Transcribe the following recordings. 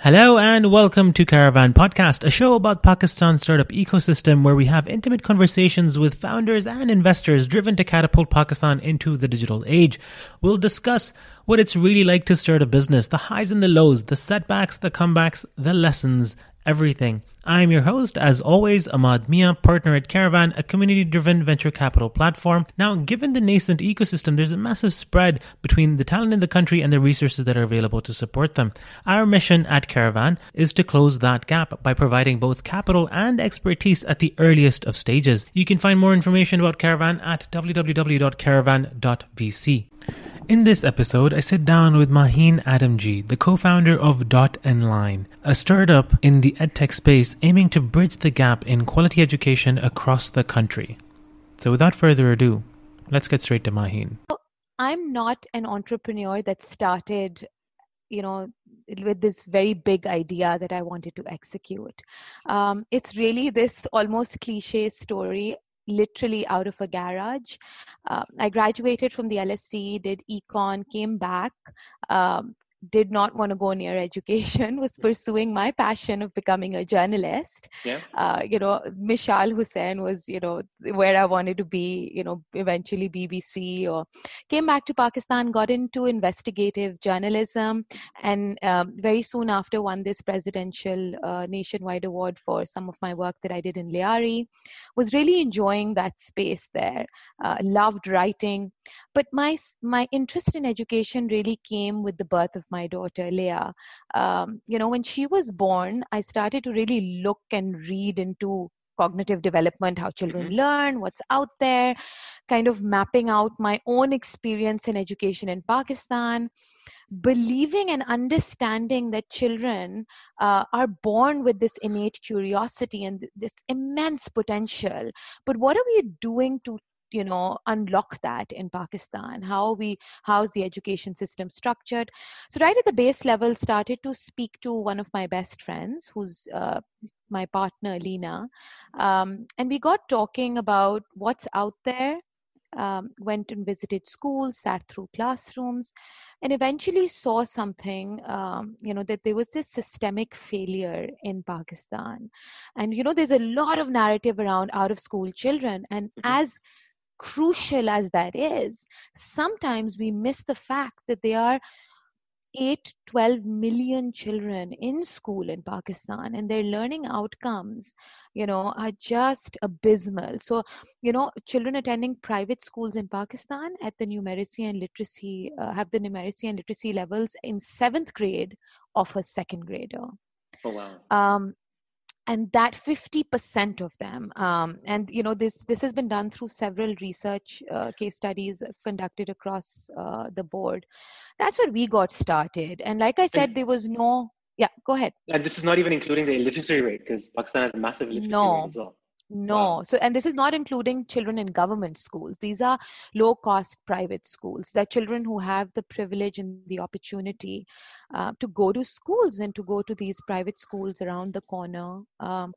Hello and welcome to Caravan Podcast, a show about Pakistan's startup ecosystem where we have intimate conversations with founders and investors driven to catapult Pakistan into the digital age. We'll discuss what it's really like to start a business, the highs and the lows, the setbacks, the comebacks, the lessons, everything. I'm your host, as always, Ahmad Mia, partner at Caravan, a community driven venture capital platform. Now, given the nascent ecosystem, there's a massive spread between the talent in the country and the resources that are available to support them. Our mission at Caravan is to close that gap by providing both capital and expertise at the earliest of stages. You can find more information about Caravan at www.caravan.vc. In this episode, I sit down with Maheen Adamji, the co-founder of Dot and Line, a startup in the edtech space aiming to bridge the gap in quality education across the country. So without further ado, let's get straight to Maheen. I'm not an entrepreneur that started, you know, with this very big idea that I wanted to execute. Um, it's really this almost cliche story literally out of a garage. Uh, I graduated from the LSE, did econ, came back, um, did not want to go near education was pursuing my passion of becoming a journalist. Yeah. Uh, you know Mishal Husain was you know where i wanted to be you know eventually bbc or came back to pakistan got into investigative journalism and um, very soon after won this presidential uh, nationwide award for some of my work that i did in Lyari was really enjoying that space there. Uh, loved writing but my my interest in education really came with the birth of my daughter leah um, you know when she was born i started to really look and read into cognitive development how children mm-hmm. learn what's out there kind of mapping out my own experience in education in pakistan believing and understanding that children uh, are born with this innate curiosity and this immense potential but what are we doing to you know unlock that in pakistan? How we how's the education system structured? So right at the base level started to speak to one of my best friends who's uh, my partner lena um, and we got talking about what's out there um, went and visited schools sat through classrooms and eventually saw something um, you know that there was this systemic failure in pakistan. And you know there's a lot of narrative around out of school children and mm-hmm. as crucial as that is, sometimes we miss the fact that there are 8 12 million children in school in pakistan and their learning outcomes you know are just abysmal. So you know children attending private schools in pakistan at the numeracy and literacy uh, have the numeracy and literacy levels in seventh grade of a second grader. Oh wow. Um, and that 50% of them um, and you know this this has been done through several research uh, case studies conducted across uh, the board that's where we got started and like i said there was no yeah go ahead and this is not even including the illiteracy rate because pakistan has a massive literacy no. rate as well no. Wow. So, and this is not including children in government schools. These are low cost private schools. They're children who have the privilege and the opportunity uh, to go to schools and to go to these private schools around the corner. Um,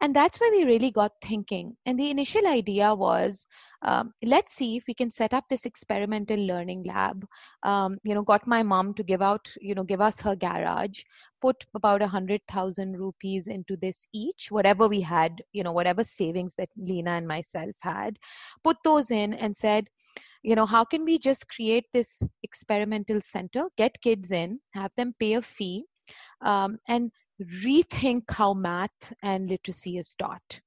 and that's where we really got thinking. And the initial idea was um, let's see if we can set up this experimental learning lab. Um, you know, got my mom to give out, you know, give us her garage, put about a hundred thousand rupees into this each, whatever we had, you know, whatever savings that Lena and myself had, put those in and said, you know how can we just create this experimental center get kids in have them pay a fee um, and rethink how math and literacy is taught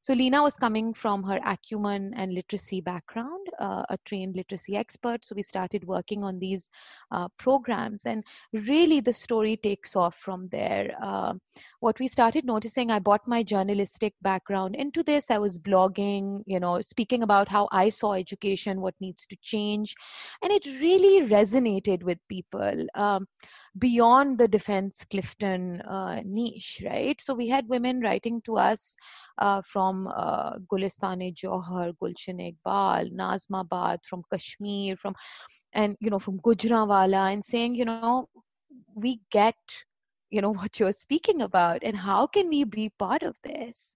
so Lena was coming from her acumen and literacy background, uh, a trained literacy expert. So we started working on these uh, programs, and really the story takes off from there. Uh, what we started noticing, I brought my journalistic background into this. I was blogging, you know, speaking about how I saw education, what needs to change, and it really resonated with people. Um, beyond the defense Clifton uh, niche, right? So we had women writing to us uh, from uh, Gulistan Johar, Gulshan Iqbal, Nazimabad, from Kashmir, from and you know from Gujranwala, and saying, you know, we get you know what you're speaking about, and how can we be part of this?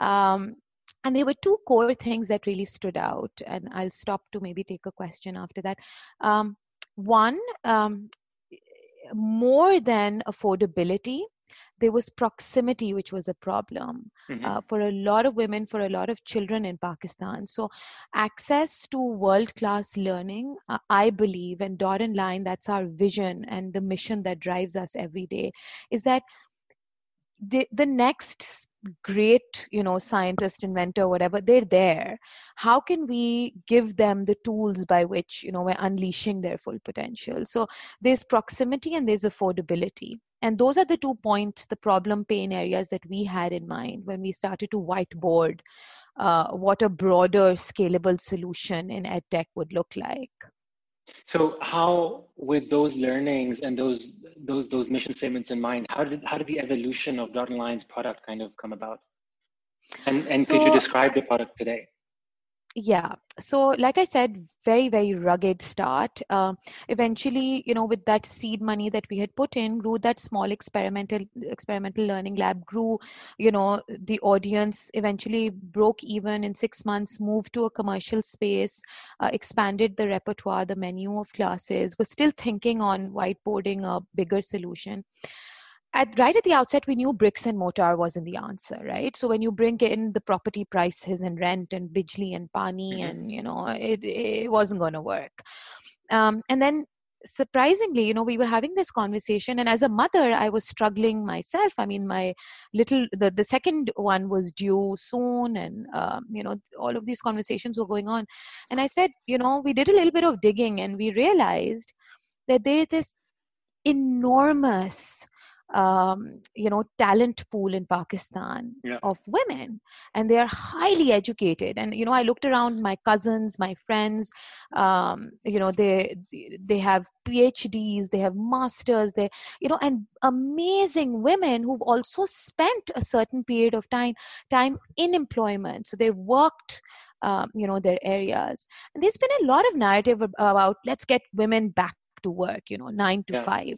Um, and there were two core things that really stood out, and I'll stop to maybe take a question after that. Um, one, um, more than affordability there was proximity which was a problem mm-hmm. uh, for a lot of women for a lot of children in pakistan so access to world class learning uh, i believe and Dot and Line that's our vision and the mission that drives us every day is that the, the next great you know scientist inventor whatever they're there. How can we give them the tools by which you know we're unleashing their full potential? So there's proximity and there's affordability. And those are the two points the problem pain areas that we had in mind when we started to whiteboard uh, what a broader scalable solution in edtech would look like so how, with those learnings and those those those mission statements in mind, how did how did the evolution of Dot and Line's product kind of come about? And and so, could you describe the product today? Yeah. So like i said very very rugged start. Uh, eventually you know with that seed money that we had put in grew that small experimental experimental learning lab grew you know the audience eventually broke even in six months moved to a commercial space uh, expanded the repertoire the menu of classes was still thinking on whiteboarding a bigger solution at right at the outset we knew bricks and mortar wasn't the answer right? So when you bring in the property prices and rent and bijli and pani mm-hmm. and you know it, it wasn't going to work. Um, and then surprisingly you know we were having this conversation and as a mother i was struggling myself. I mean my little the, the second one was due soon and um, you know all of these conversations were going on. And i said you know we did a little bit of digging and we realized that there's this enormous um, you know talent pool in pakistan yeah. of women. And they are highly educated. And you know i looked around my cousins my friends um, you know they they have phds they have masters they you know and amazing women who've also spent a certain period of time time in employment. So they've worked um, you know their areas. And there's been a lot of narrative about let's get women back to work you know 9 to yeah. 5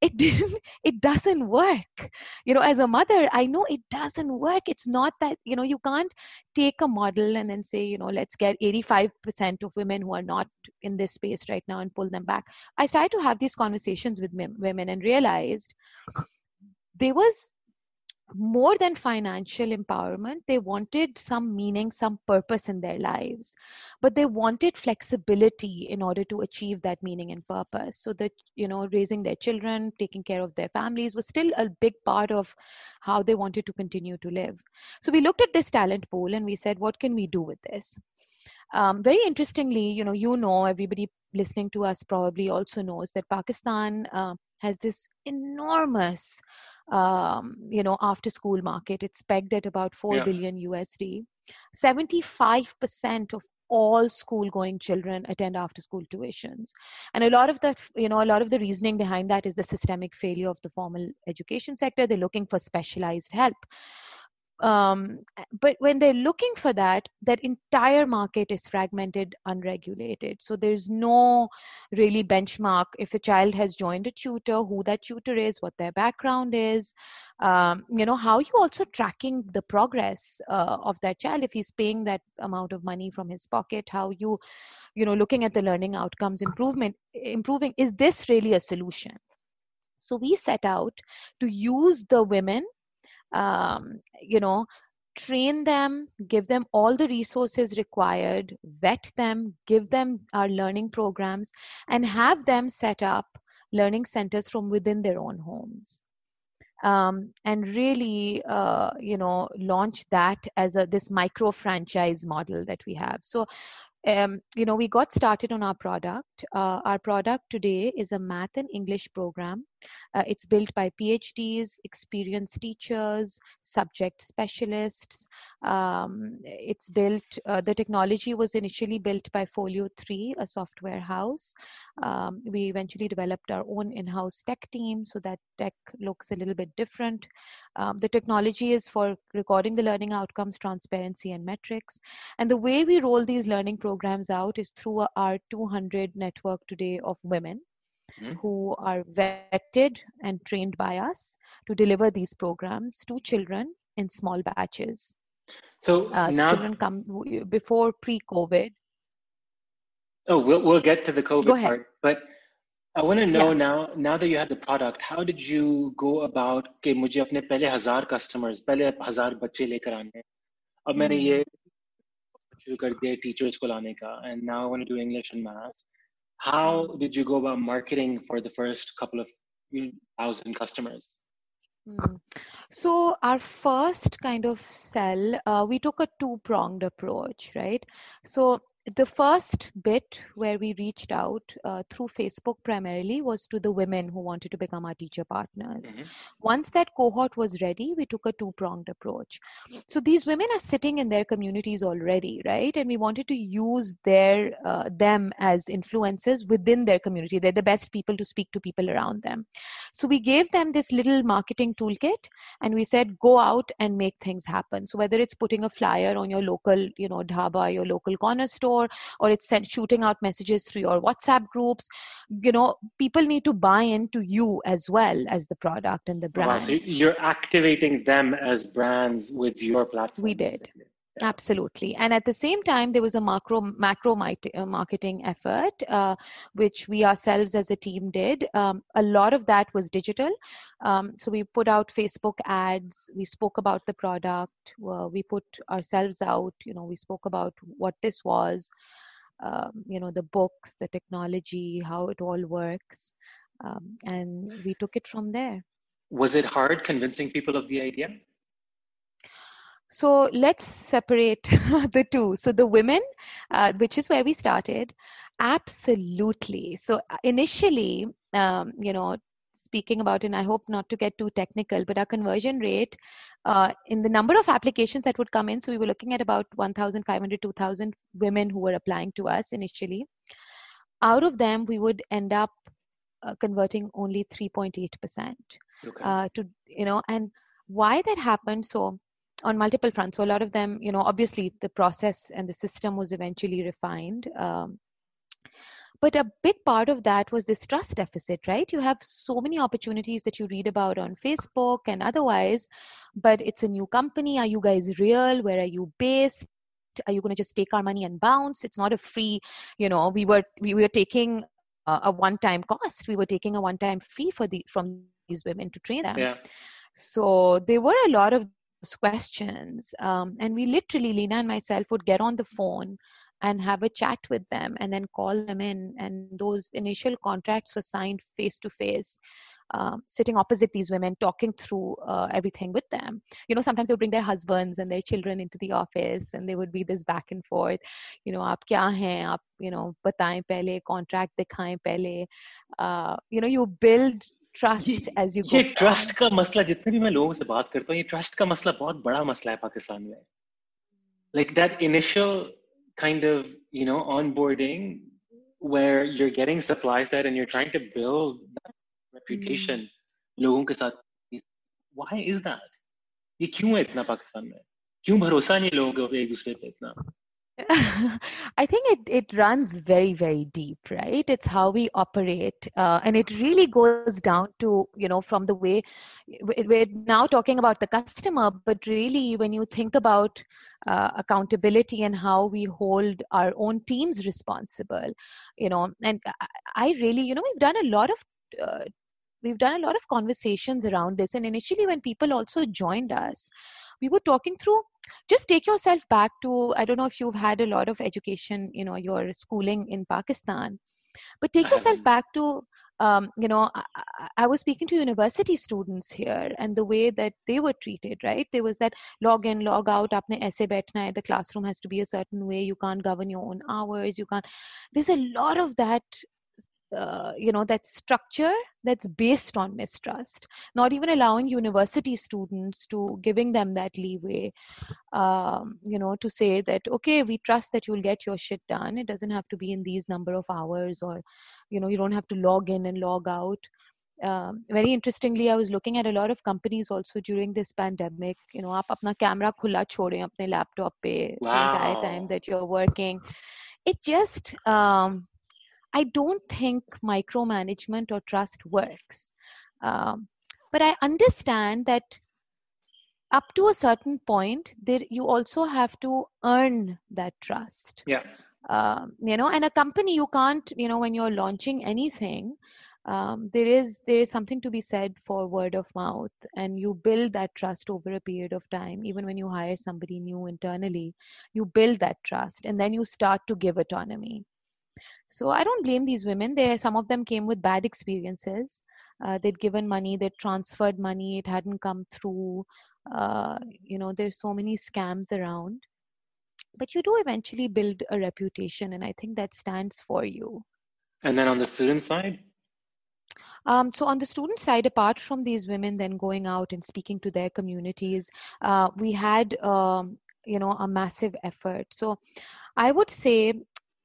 it didn't it doesn't work. You know as a mother i know it doesn't work. It's not that you know you can't take a model and then say you know let's get 85% of women who are not in this space right now and pull them back. I started to have these conversations with women and realized there was more than financial empowerment they wanted some meaning some purpose in their lives. But they wanted flexibility in order to achieve that meaning and purpose. So that you know raising their children taking care of their families was still a big part of how they wanted to continue to live. So we looked at this talent pool and we said what can we do with this? Um, very interestingly you know you know everybody listening to us probably also knows that pakistan uh, has this enormous um, you know after school market. It's pegged at about four yeah. billion usd 75% of all school going children attend after school tuitions. And a lot of the you know a lot of the reasoning behind that is the systemic failure of the formal education sector. They're looking for specialized help um, but when they're looking for that that entire market is fragmented unregulated. So there's no really benchmark. If a child has joined a tutor who that tutor is what their background is um, you know how you also tracking the progress uh, of that child. If he's paying that amount of money from his pocket how you you know looking at the learning outcomes improvement improving is this really a solution? So we set out to use the women um, you know train them give them all the resources required vet them give them our learning programs and have them set up learning centers from within their own homes. Um, and really uh, you know launch that as a this micro franchise model that we have. So um, you know we got started on our product. Uh, our product today is a math and english program uh, it's built by PhDs, experienced teachers, subject specialists. Um, it's built, uh, the technology was initially built by Folio 3, a software house. Um, we eventually developed our own in house tech team so that tech looks a little bit different. Um, the technology is for recording the learning outcomes, transparency, and metrics. And the way we roll these learning programs out is through our 200 network today of women mm-hmm. who are vetted and trained by us to deliver these programs to children in small batches. So uh, now, children come before pre-COVID. Oh, we'll we'll get to the COVID part, but I want to know yeah. now. Now that you have the product, how did you go about? कि मुझे अपने पहले हजार customers, पहले हजार बच्चे लेकर आने. अब मैंने ये शुरू कर दिया teachers को लाने का, and now I want to do English and math how did you go about marketing for the first couple of thousand customers mm. so our first kind of sell uh, we took a two pronged approach right so the first bit where we reached out uh, through Facebook primarily was to the women who wanted to become our teacher partners. Mm-hmm. Once that cohort was ready, we took a two pronged approach. So these women are sitting in their communities already, right? And we wanted to use their uh, them as influences within their community. They're the best people to speak to people around them. So we gave them this little marketing toolkit, and we said, go out and make things happen. So whether it's putting a flyer on your local, you know, dhaba, your local corner store store or it's sent, shooting out messages through your whatsapp groups you know people need to buy into you as well as the product and the brand wow, so you're activating them as brands with your platform we did basically. Absolutely. And at the same time, there was a macro macro uh, marketing effort, uh, which we ourselves as a team did. Um, a lot of that was digital. Um, so we put out Facebook ads. We spoke about the product. Uh, we put ourselves out. You know, we spoke about what this was. Um, you know, the books, the technology, how it all works, um, and we took it from there. Was it hard convincing people of the idea? So let's separate the two. So the women, uh, which is where we started, absolutely. So uh, initially, um, you know, speaking about, and I hope not to get too technical, but our conversion rate uh, in the number of applications that would come in. So we were looking at about 1,500, 2,000 women who were applying to us initially. Out of them, we would end up uh, converting only 3.8% okay. Uh, to, you know, and why that happened. So on multiple fronts. So a lot of them, you know, obviously the process and the system was eventually refined. Um, but a big part of that was this trust deficit, right? You have so many opportunities that you read about on Facebook and otherwise, but it's a new company. Are you guys real? Where are you based? Are you going to just take our money and bounce? It's not a free, you know, we were we were taking a, a one-time cost. We were taking a one-time fee for the from these women to train them. Yeah. So there were a lot of questions. Um, and we literally, Lena and myself, would get on the phone and have a chat with them and then call them in. And those initial contracts were signed face to face. sitting opposite these women, talking through uh, everything with them. You know, sometimes they would bring their husbands and their children into the office, and there would be this back and forth. You know, आप क्या हैं? आप you know बताएं पहले, contract दिखाएं पहले. Uh, you know, you build trust as you یہ trust کا مسئلہ جتنے بھی میں لوگوں سے بات کرتا ہوں یہ ٹرسٹ کا مسئلہ بہت بڑا مسئلہ ہے پاکستان میں۔ Like that initial kind of you know onboarding where you are getting supply that and you trying to build reputation لوگوں کے ساتھ۔ وائی از دیٹ یہ کیوں ہے اتنا پاکستان میں؟ کیوں بھروسہ نہیں لوگوں کے ایک دوسرے پہ اتنا؟ I think it, it runs very, very deep, right? It's how we operate. Uh, and it really goes down to, you know, from the way we're now talking about the customer, but really when you think about uh, accountability and how we hold our own teams responsible, you know, and I really, you know, we've done a lot of uh, we've done a lot of conversations around this and initially when people also joined us we were talking through just take yourself back to i don't know if you've had a lot of education you know your schooling in pakistan but take yourself back to um, you know I, I, was speaking to university students here and the way that they were treated right? There was that log in log out apne aise baithna hai the classroom has to be a certain way you can't govern your own hours you can't there's a lot of that uh, you know that structure that's based on mistrust not even allowing university students to giving them that leeway um, you know to say that okay we trust that you'll get your shit done. It doesn't have to be in these number of hours or you know you don't have to log in and log out. Um, very interestingly i was looking at a lot of companies also during this pandemic. You know aap apna camera khula chode apne laptop pe wow. the entire time that you're working. It just um, I don't think micromanagement or trust works. Um, but I understand that up to a certain point, there you also have to earn that trust. Yeah. Um, you know, and a company you can't, you know, when you're launching anything, um, there is there is something to be said for word of mouth, and you build that trust over a period of time. Even when you hire somebody new internally, you build that trust, and then you start to give autonomy so i don't blame these women. They some of them came with bad experiences. Uh, they'd given money they'd transferred money it hadn't come through. Uh, you know there's so many scams around. But you do eventually build a reputation and i think that stands for you. And then on the student side? Um, so on the student side, apart from these women then going out and speaking to their communities, uh, we had um, you know a massive effort. So I would say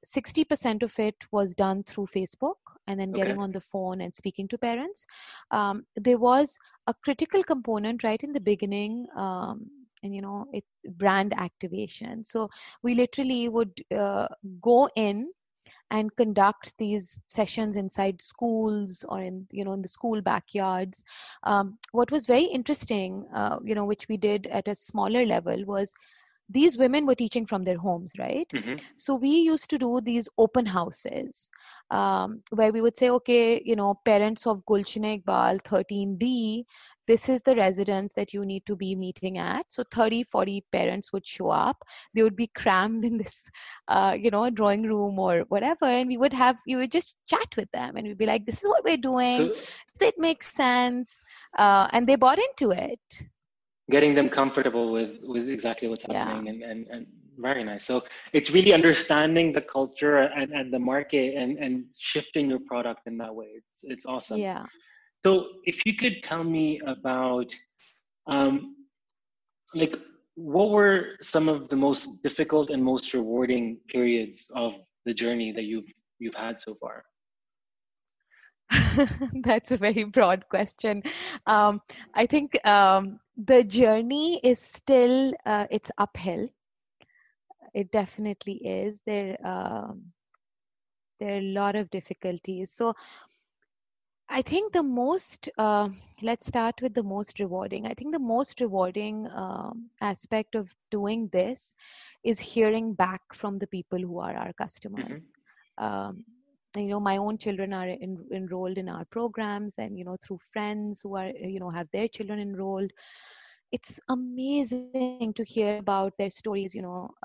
60% of it was done through Facebook and then getting okay. on the phone and speaking to parents. Um, there was a critical component right in the beginning. Um, and you know it brand activation so we literally would uh, go in and conduct these sessions inside schools or in you know in the school backyards um, what was very interesting uh, you know which we did at a smaller level was these women were teaching from their homes, right? Mm-hmm. So we used to do these open houses um, where we would say, okay, you know, parents of Gulshan Iqbal 13D, this is the residence that you need to be meeting at. So 30, 40 parents would show up. They would be crammed in this, uh, you know, drawing room or whatever. And we would have, you would just chat with them and we'd be like, this is what we're doing. So, it makes sense. Uh, and they bought into it getting them comfortable with with exactly what's happening yeah. and, and and very nice. So it's really understanding the culture and, and the market and and shifting your product in that way. It's it's awesome. Yeah. So if you could tell me about um like what were some of the most difficult and most rewarding periods of the journey that you've you've had so far That's a very broad question. Um, I think um, the journey is still uh, it's uphill. It definitely is. There um, there are a lot of difficulties. So I think the most uh, let's start with the most rewarding. I think the most rewarding um, aspect of doing this is hearing back from the people who are our customers. Mm-hmm. Um, you know my own children are in, enrolled in our programs and you know through friends who are you know have their children enrolled. It's amazing to hear about their stories you know uh,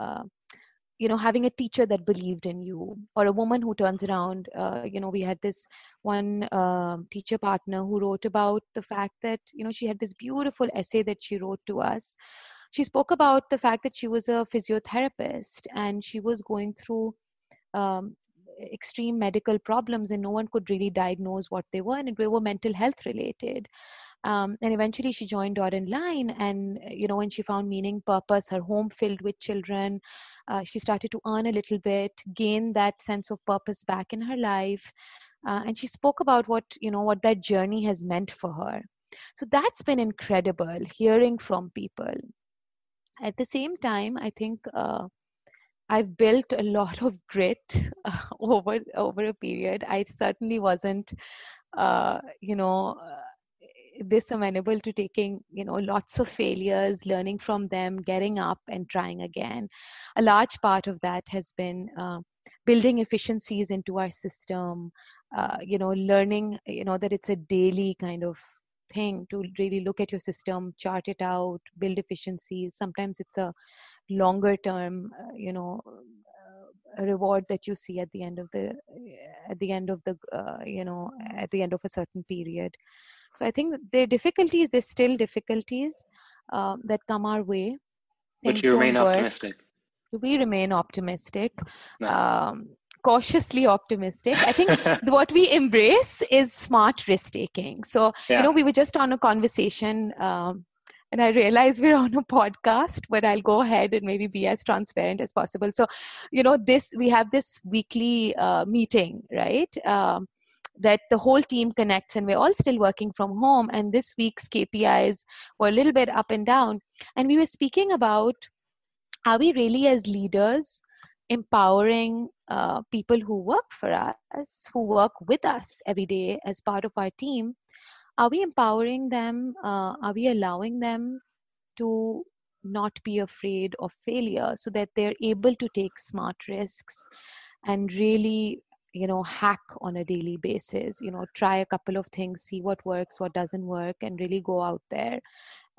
you know having a teacher that believed in you or a woman who turns around uh, you know we had this one uh, teacher partner who wrote about the fact that you know she had this beautiful essay that she wrote to us. She spoke about the fact that she was a physiotherapist and she was going through um, extreme medical problems and no one could really diagnose what they were and they were mental health related. Um, and eventually she joined Dot and Line and you know when she found meaning purpose her home filled with children uh, she started to earn a little bit gain that sense of purpose back in her life uh, and she spoke about what you know what that journey has meant for her. So that's been incredible hearing from people. At the same time i think uh, I've built a lot of grit uh, over over a period. I certainly wasn't, uh, you know, uh, this amenable to taking, you know, lots of failures, learning from them, getting up and trying again. A large part of that has been uh, building efficiencies into our system. Uh, you know, learning, you know, that it's a daily kind of thing to really look at your system, chart it out, build efficiencies. Sometimes it's a longer term, uh, you know, uh, reward that you see at the end of the at the end of the uh, you know at the end of a certain period. So i think there are difficulties there's still difficulties uh, that come our way. But you remain optimistic. We remain optimistic. Nice. um, cautiously optimistic i think what we embrace is smart risk taking so yeah. you know we were just on a conversation um, and I realize we're on a podcast, but I'll go ahead and maybe be as transparent as possible. So, you know, this we have this weekly uh, meeting, right? Um, that the whole team connects, and we're all still working from home. And this week's KPIs were a little bit up and down, and we were speaking about are we really as leaders empowering uh, people who work for us, who work with us every day as part of our team, are we empowering them? Uh, are we allowing them to not be afraid of failure so that they're able to take smart risks and really you know hack on a daily basis you know try a couple of things see what works what doesn't work and really go out there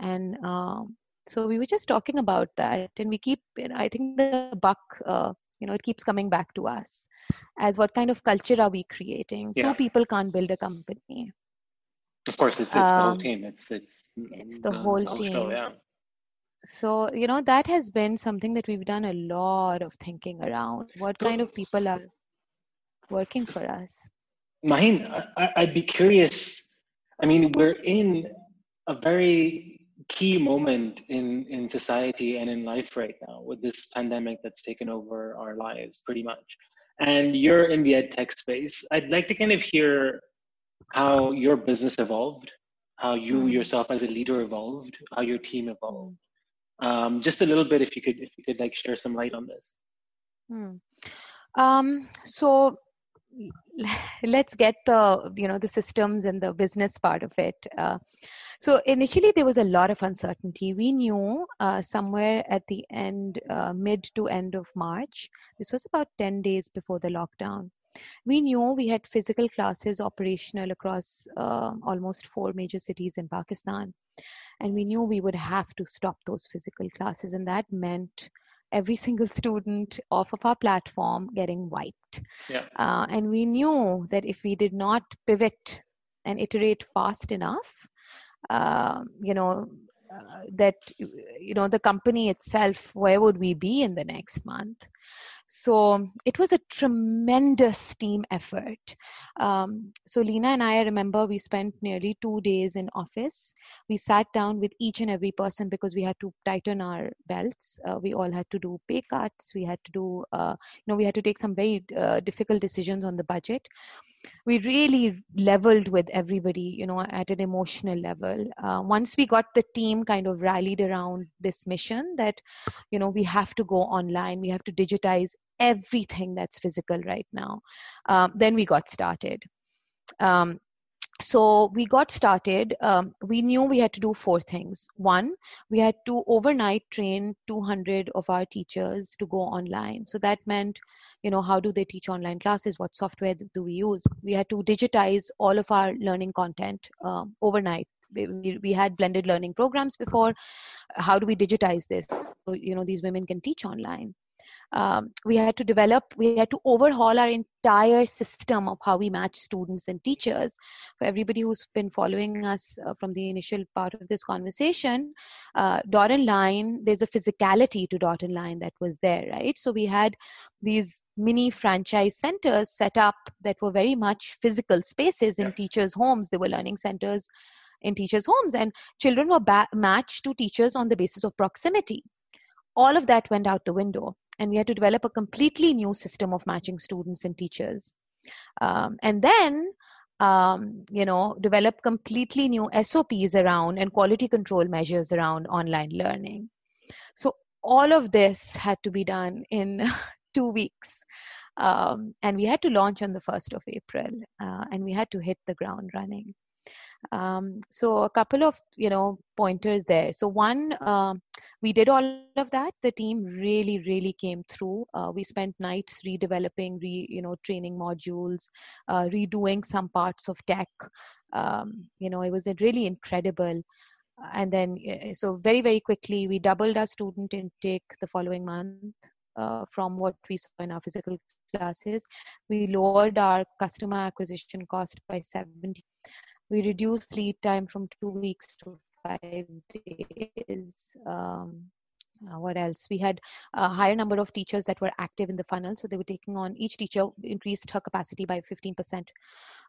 and um, so we were just talking about that and we keep i think the buck uh, you know it keeps coming back to us as what kind of culture are we creating? Yeah. two people can't build a company. Of course it's, it's um, the whole um, team. It's it's it's the, the whole team. show, yeah. So you know that has been something that we've done a lot of thinking around. What so, kind of people are working for us? Maheen, I, i'd be curious. I mean we're in a very key moment in in society and in life right now with this pandemic that's taken over our lives pretty much. And you're in the ed tech space. I'd like to kind of hear how your business evolved how you mm. yourself as a leader evolved how your team evolved. Um, just a little bit if you could if you could like share some light on this. Hmm. um, so let's get the you know the systems and the business part of it. Uh, so initially there was a lot of uncertainty we knew uh, somewhere at the end uh, mid to end of march this was about 10 days before the lockdown we knew we had physical classes operational across uh, almost four major cities in pakistan and we knew we would have to stop those physical classes and that meant every single student off of our platform getting wiped. Yeah. Uh, and we knew that if we did not pivot and iterate fast enough, uh, you know, uh, that you know the company itself, where would we be in the next month? So it was a tremendous team effort. Um, so Lena and I, I remember we spent nearly two days in office. We sat down with each and every person because we had to tighten our belts. Uh, we all had to do pay cuts. We had to do, uh, you know, we had to take some very uh, difficult decisions on the budget we really leveled with everybody you know at an emotional level. Uh, once we got the team kind of rallied around this mission that you know we have to go online we have to digitize everything that's physical right now um, then we got started. Um, so we got started um, we knew we had to do four things. One we had to overnight train 200 of our teachers to go online. So that meant you know how do they teach online classes? What software do we use? We had to digitize all of our learning content um, overnight. We, we had blended learning programs before. How do we digitize this? So you know these women can teach online um, we had to develop we had to overhaul our entire system of how we match students and teachers. For everybody who's been following us uh, from the initial part of this conversation uh, dot and line there's a physicality to dot and line that was there right? So we had these mini franchise centers set up that were very much physical spaces in teachers homes. They were learning centers in teachers homes and children were ba- matched to teachers on the basis of proximity all of that went out the window and we had to develop a completely new system of matching students and teachers. Um, and then um, you know develop completely new sops around and quality control measures around online learning. So all of this had to be done in two weeks. Um, and we had to launch on the 1st of april uh, and we had to hit the ground running um, so a couple of you know pointers there so one uh, we did all of that the team really really came through uh, we spent nights redeveloping re you know training modules uh, redoing some parts of tech um, you know it was really incredible and then eh, so very very quickly we doubled our student intake the following month uh, from what we saw in our physical classes. We lowered our customer acquisition cost by 70. We reduced lead time from two weeks to five days. Um, uh, what else? We had a higher number of teachers that were active in the funnel so they were taking on each teacher increased her capacity by 15%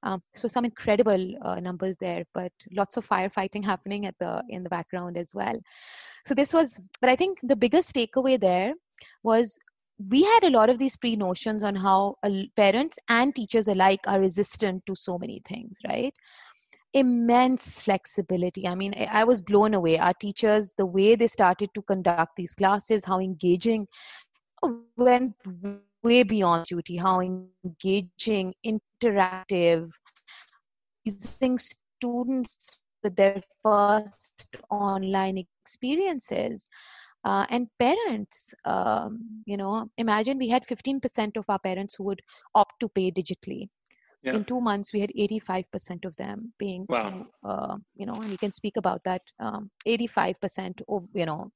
um, so some incredible uh, numbers there but lots of firefighting happening at the in the background as well. So this was but i think the biggest takeaway there was we had a lot of these pre notions on how uh, parents and teachers alike are resistant to so many things right immense flexibility. I mean, I was blown away. Our teachers, the way they started to conduct these classes, how engaging, went way beyond duty, how engaging, interactive, using students with their first online experiences. Uh, and parents, um, you know, imagine we had 15% of our parents who would opt to pay digitally yeah. in two months we had 85% of them being wow. uh, you know and you can speak about that um, 85% of you know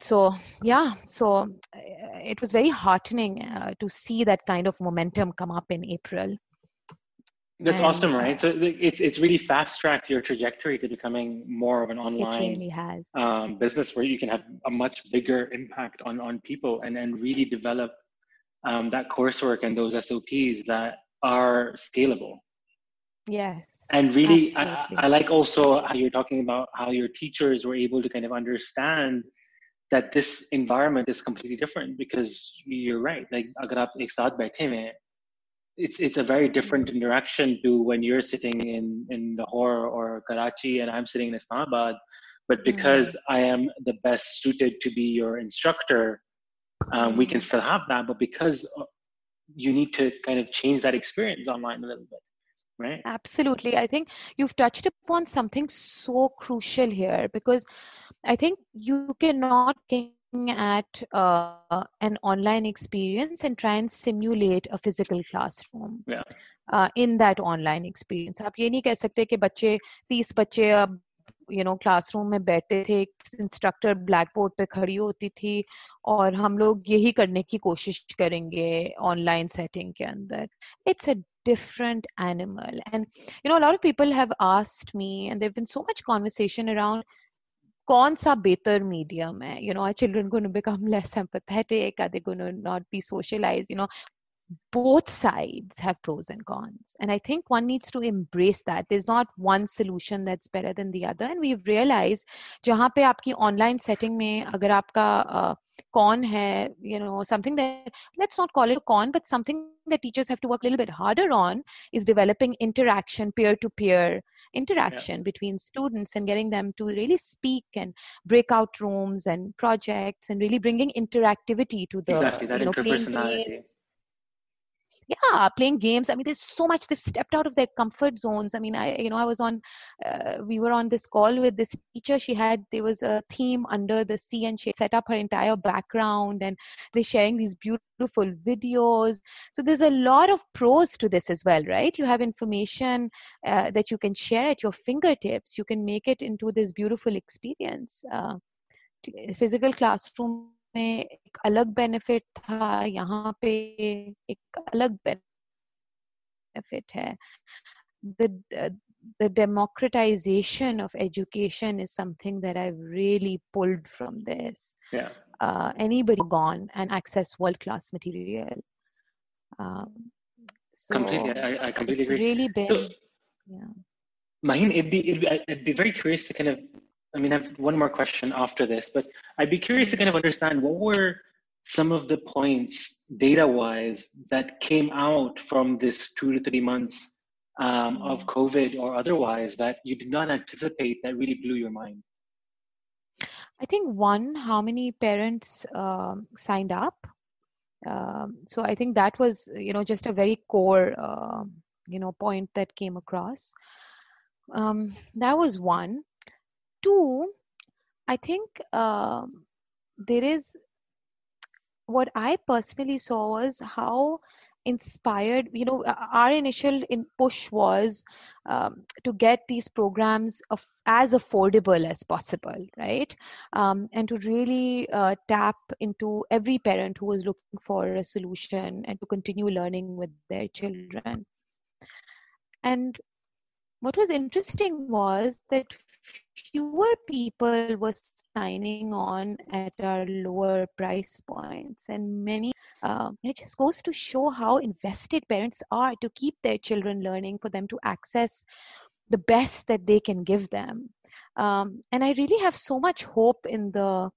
so yeah so uh, it was very heartening uh, to see that kind of momentum come up in april that's and, awesome right so it's it's really fast tracked your trajectory to becoming more of an online really. Um, business where you can have a much bigger impact on on people and and really develop um, that coursework and those sops that are scalable. Yes. And really, I, I, like also how you're talking about how your teachers were able to kind of understand that this environment is completely different because you're right. Like, agar aap ek saath baithe mein, it's it's a very different interaction to when you're sitting in in Lahore or Karachi and I'm sitting in Islamabad. But because mm-hmm. I am the best suited to be your instructor, um, we can still have that. But because you need to kind of change that experience online a little bit right absolutely i think you've touched upon something so crucial here because i think you cannot at uh, an online experience and try and simulate a physical classroom yeah. uh, in that online experience आप ये नहीं कह सकते कि बच्चे तीस बच्चे अब You know classroom में बैठे थे इंस्ट्रक्टर ब्लैक बोर्ड पे खड़ी होती थी और हम लोग यही करने की कोशिश करेंगे ऑनलाइन सेटिंग के अंदर। It's a different animal and you know lot of people have asked me and there've been so much conversation around कौन सा बेहतर मीडियम है? You know are children gonna become less empathetic are they gonna not be socialize you know both sides have pros and cons and i think one needs to embrace that there's not one solution that's better than the other and we've realized jahan pe aapki online setting mein agar aapka uh, con hai you know something that let's not call it a con but something that teachers have to work a little bit harder on is developing interaction peer to peer interaction yeah. between students and getting them to really speak and breakout rooms and projects and really bringing interactivity to the exactly, that you know, interpersonality. games yeah playing games. I mean there's so much. They've stepped out of their comfort zones. I mean i you know i was on uh, we were on this call with this teacher. She had there was a theme under the sea and she set up her entire background and they're sharing these beautiful videos. So there's a lot of pros to this as well right? You have information uh, that you can share at your fingertips. You can make it into this beautiful experience uh, physical classroom में एक अलग benefit था यहाँ पे एक अलग benefit है the the democratization of education is something that I've really pulled from this. Yeah. Uh, anybody gone and access world class material. Um, so completely, I, I completely it's agree. really been, so, yeah. Maheen, it'd be, it'd be, I'd be very curious to kind of I mean, I have one more question after this, but I'd be curious to kind of understand what were some of the points data wise that came out from this two to three months um, of. COVID or otherwise that you did not anticipate that really blew your mind? I think one, how many parents um, signed up. Um, so I think that was, you know, just a very core, uh, you know, point that came across. Um, that was one two i think um, there is what i personally saw was how inspired you know our initial in push was um, to get these programs of, as affordable as possible right? Um, and to really uh, tap into every parent who was looking for a solution and to continue learning with their children. And what was interesting was that fewer people were signing on at our lower price points and many uh, it just goes to show how invested parents are to keep their children learning for them to access the best that they can give them. Um, and i really have so much hope in the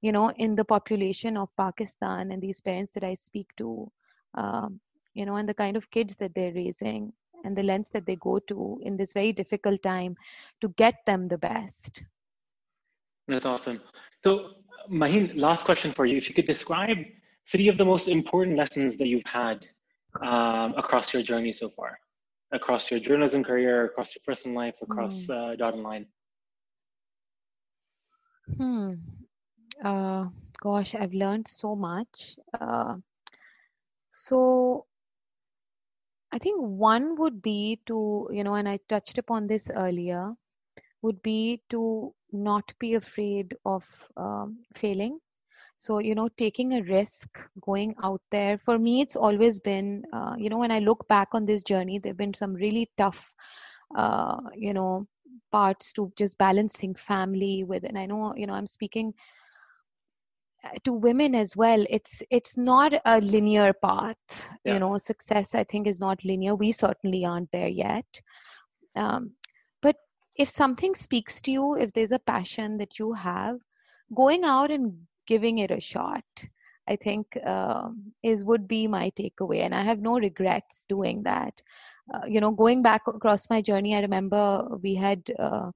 you know in the population of pakistan and these parents that i speak to um, you know and the kind of kids that they're raising and the lens that they go to in this very difficult time to get them the best. That's awesome. So, Maheen, last question for you. If you could describe three of the most important lessons that you've had um, across your journey so far, across your journalism career, across your personal life, across mm. uh, Dot Line. Hmm. Uh, gosh, I've learned so much. Uh, so I think one would be to, you know, and I touched upon this earlier, would be to not be afraid of um, failing. So, you know, taking a risk, going out there. For me, it's always been, uh, you know, when I look back on this journey, there have been some really tough, uh, you know, parts to just balancing family with, and I know, you know, I'm speaking to women as well it's it's not a linear path yeah. you know success i think is not linear. We certainly aren't there yet. Um, but if something speaks to you if there's a passion that you have going out and giving it a shot i think um, is would be my takeaway. And i have no regrets doing that. Uh, you know going back across my journey i remember we had uh,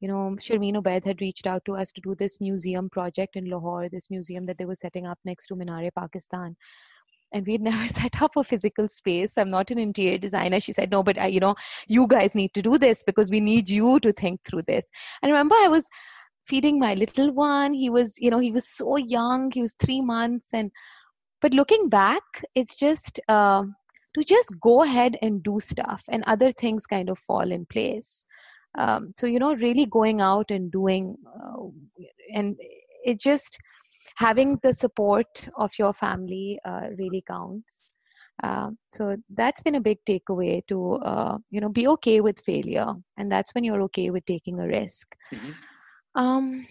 you know, Sharmeen Obaid had reached out to us to do this museum project in Lahore, this museum that they were setting up next to Minar Pakistan. And we had never set up a physical space. I'm not an interior designer. She said, no, but I, you know, you guys need to do this because we need you to think through this. And remember, I was feeding my little one. He was, you know, he was so young. He was three months. And, but looking back, it's just, uh, to just go ahead and do stuff and other things kind of fall in place um, so you know really going out and doing uh, and it just having the support of your family uh, really counts. Uh, so that's been a big takeaway to uh, you know be okay with failure. And that's when you're okay with taking a risk. Mm-hmm. um,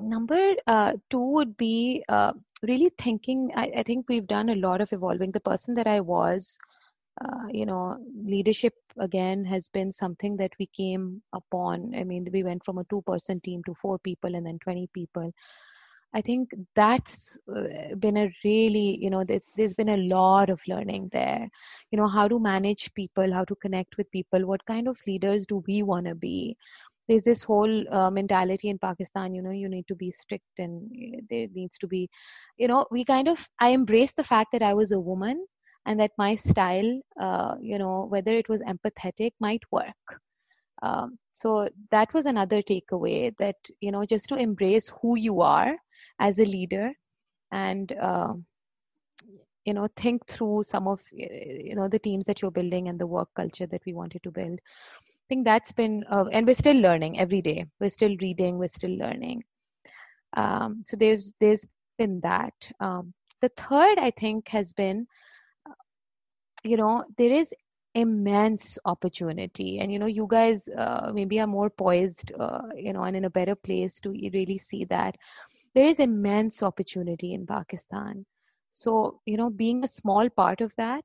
number uh, two would be uh, really thinking I, I, think we've done a lot of evolving. The person that i was uh, you know leadership again has been something that we came upon. I mean we went from a two person team to four people and then 20 people. I think that's been a really you know there's been a lot of learning there. You know how to manage people how to connect with people what kind of leaders do we want to be? There's this whole uh, mentality in pakistan you know you need to be strict and uh, there needs to be you know we kind of i embrace the fact that i was a woman and that my style, uh, you know, whether it was empathetic, might work. Um, so that was another takeaway that, you know, just to embrace who you are as a leader and, uh, you know, think through some of, you know, the teams that you're building and the work culture that we wanted to build. I think that's been, uh, and we're still learning every day. We're still reading, we're still learning. Um, so there's there's been that. Um, the third, I think, has been you know there is immense opportunity. And you know you guys uh, maybe are more poised uh, you know and in a better place to really see that. There is immense opportunity in pakistan. So you know being a small part of that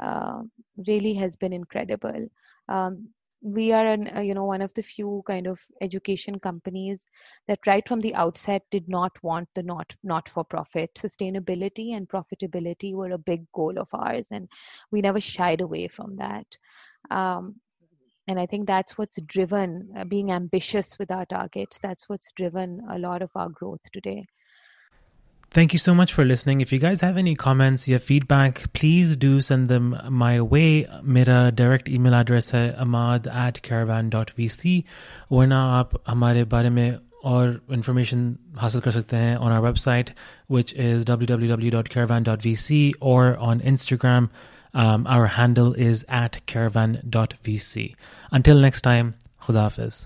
uh, really has been incredible. Um, we are an uh, you know one of the few kind of education companies that right from the outset did not want the not not for profit sustainability and profitability were a big goal of ours and we never shied away from that. Um, and i think that's what's driven uh, being ambitious with our targets. That's what's driven a lot of our growth today Thank you so much for listening. If you guys have any comments या feedback, please do send them my way. मेरा direct email address है amad at caravan.vc वरना आप हमारे बारे में और information हासिल कर सकते हैं on our website which is www.caravan.vc or on Instagram um, our handle is at caravan.vc until next time khuda hafiz